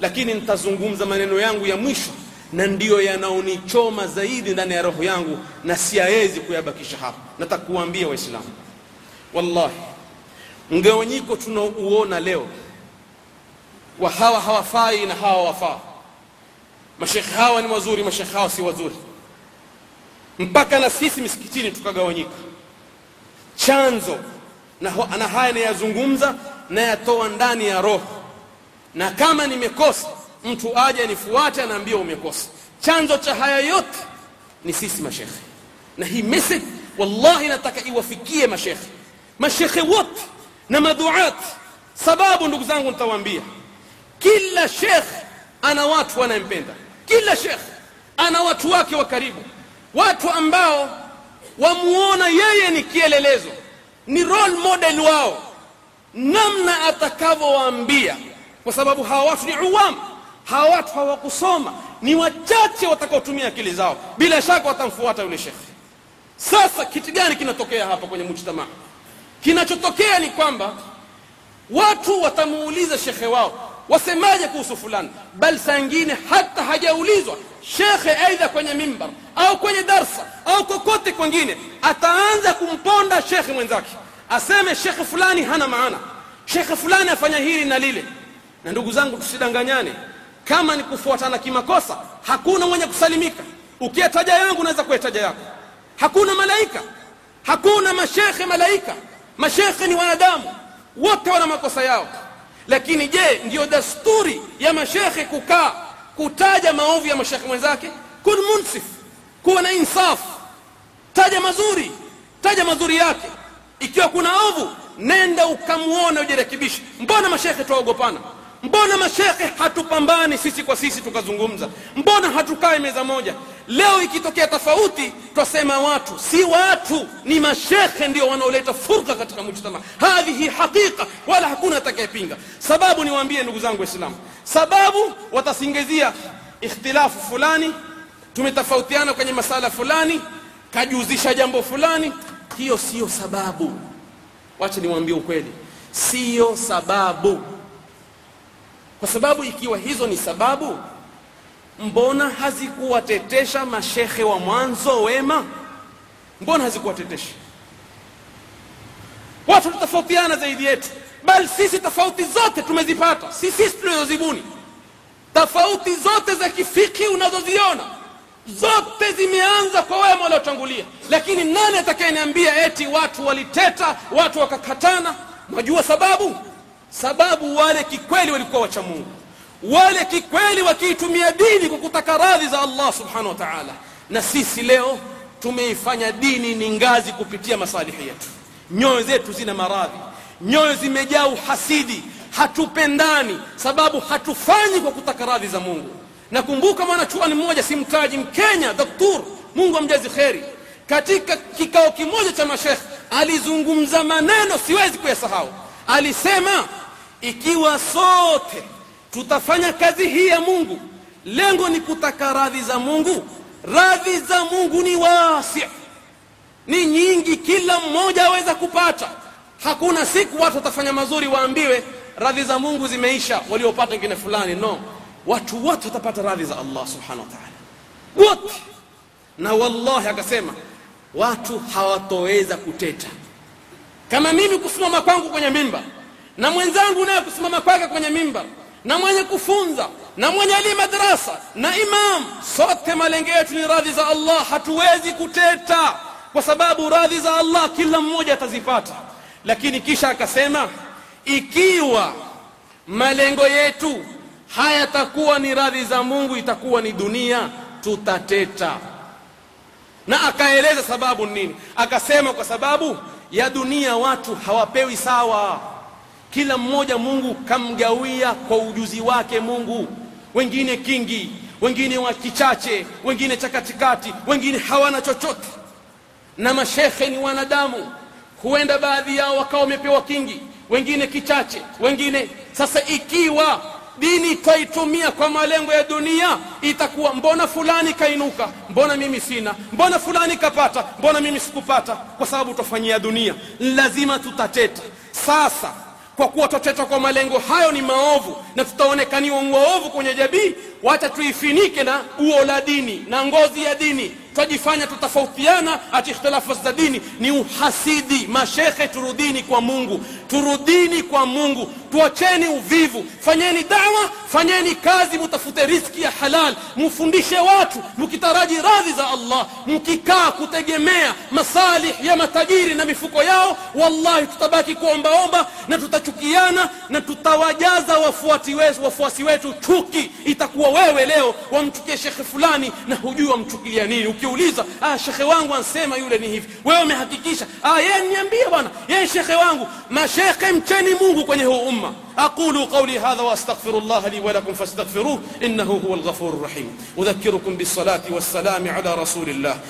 lakini nitazungumza maneno yangu ya mwisho na ndiyo yanaonichoma zaidi ndani ya roho yangu na siyawezi kuyabakisha hapa. Nataka waislamu wallahi mgawanyiko tunaouona leo wa hawa hawafai na hawa wafaa mashekhe hawa ni wazuri mashekhe hawa si wazuri. Mpaka na sisi misikitini tukagawanyika. Chanzo na, na haya nayazungumza nayatoa ndani ya roho na kama nimekosa mtu aje nifuate anaambia umekosa. Chanzo cha haya yote ni sisi mashekhe. Na hii message wallahi nataka iwafikie mashekhe. Mashekhe wote na maduat. Sababu ndugu zangu nitawaambia. Kila shekh ana watu wanayempenda. Kila shekh ana watu wake wa karibu. Watu ambao wamuona yeye ni kielelezo ni role model wao. Namna atakavyowaambia kwa sababu hawa watu ni uwam hawa watu hawakusoma. Ni wachache watakaotumia akili zao. Bila shaka watamfuata yule shekhe. Sasa kitu gani kinatokea hapa kwenye mujtamaa? Kinachotokea ni kwamba watu watamuuliza shekhe wao wasemaje kuhusu fulani? Bal saa ingine hata hajaulizwa shekhe aidha kwenye mimbar au kwenye darsa au kokote kwengine ataanza kumponda shekhe mwenzake. Aseme shekhe fulani hana maana. Shekhe fulani afanya hili na lile na ndugu zangu tusidanganyane. Kama ni kufuatana kimakosa hakuna mwenye kusalimika. Ukiyataja yangu unaweza kuyataja yako. Hakuna malaika hakuna mashekhe malaika. Mashekhe ni wanadamu wote wana makosa yao. Lakini je ndiyo dasturi ya mashekhe kukaa kutaja maovu ya mashekhe mwenzake? Kun munsif kuwa na insaf. Taja mazuri taja mazuri yake. Ikiwa kuna ovu nenda ukamwona ujirekebishe. Mbona mashekhe twaogopana mbona mashekhe hatupambani sisi kwa sisi tukazungumza? Mbona hatukae meza moja? Leo ikitokea tofauti twasema watu. Si watu ni mashekhe ndio wanaoleta furqa katika mujtama. Hadhihi haqiqa wala hakuna atakayepinga. Sababu niwaambie ndugu zangu waislamu sababu watasingizia ikhtilafu fulani tumetofautiana kwenye masala fulani kajuzisha jambo fulani. Hiyo siyo sababu. Wacha niwaambie ukweli siyo sababu kwa sababu ikiwa hizo ni sababu mbona hazikuwatetesha mashekhe wa mwanzo wema? Mbona hazikuwatetesha watu tutatofautiana zaidi yetu bali sisi tofauti zote tumezipata si sisi tulizozibuni tofauti zote za kifiki unazoziona zote zimeanza kwa wema waliotangulia. Lakini nani atakayeniambia eti watu waliteta watu wakakatana? Najua sababu sababu wale kikweli walikuwa wacha mungu. Wale kikweli wakiitumia dini kwa kutaka radhi za allah subhanahu wa taala. Na sisi leo tumeifanya dini ni ngazi kupitia masalihi yetu. Nyoyo zetu zina maradhi. Nyoyo zimejaa uhasidi. Hatupendani. Sababu hatufanyi kwa kutaka radhi za mungu. Nakumbuka mwanachuani mmoja simtaji mkenya doktur mungu amjazi kheri. Katika kikao kimoja cha mashekh alizungumza maneno siwezi kuyasahau. Alisema ikiwa sote tutafanya kazi hii ya mungu lengo ni kutaka radhi za mungu. Radhi za mungu ni wasi ni nyingi kila mmoja aweza kupata. Hakuna siku watu watafanya mazuri waambiwe radhi za mungu zimeisha waliopata wengine fulani. No. Watu wote watapata radhi za allah subhanahu wa taala. Wote. Na wallahi akasema watu hawatoweza kuteta. Kama mimi kusimama kwangu kwenye mimba na mwenzangu naye kusimama kwake kwenye mimba na mwenye kufunza na mwenye ali madrasa na imam sote malenge yetu ni radhi za allah hatuwezi kuteta kwa sababu radhi za allah kila mmoja atazipata. Lakini kisha akasema ikiwa malengo yetu hayatakuwa ni radhi za mungu itakuwa ni dunia tutateta. Na akaeleza sababu nini? Akasema kwa sababu ya dunia watu hawapewi sawa kila mmoja mungu kamgawia kwa ujuzi wake mungu. Wengine kingi wengine wa kichache wengine cha katikati wengine hawana chochote. Na mashekhe ni wanadamu. Huenda baadhi yao wakawa wamepewa kingi wengine kichache wengine. Sasa ikiwa dini twaitumia kwa malengo ya dunia itakuwa mbona fulani kainuka mbona mimi sina mbona fulani kapata mbona mimi sikupata? Kwa sababu twafanyia dunia. Lazima tutateta. Sasa kwa kuwa twatetwa kwa malengo hayo ni maovu na tutaonekaniwa waovu kwenye jamii. Wacha tuifinike na uo la dini na ngozi ya dini. Twajifanya tutafautiana ati ikhtilafu za dini ni uhasidi. Mashekhe turudini kwa mungu. Turudini kwa mungu tuacheni uvivu. Fanyeni dawa fanyeni kazi mutafute riski ya halal. Mufundishe watu mukitaraji radhi za allah. Mkikaa kutegemea masalih ya matajiri na mifuko yao wallahi tutabaki kuombaomba na tutachukiana na tutawajaza wafuati wetu, wafuasi wetu chuki. Itakuwa wewe leo wamchukie shekhe fulani na hujui wamchukilia nini. Ukiuliza ah, shekhe wangu ansema yule ni hivi. Wewe umehakikisha ah, yeye niambie bwana. Yeye shekhe wangu mashekhe mcheni mungu kwenye huu umma أقول قولي هذا وأستغفر الله لي ولكم فاستغفروه إنه هو الغفور الرحيم. أذكركم بالصلاة والسلام على رسول الله.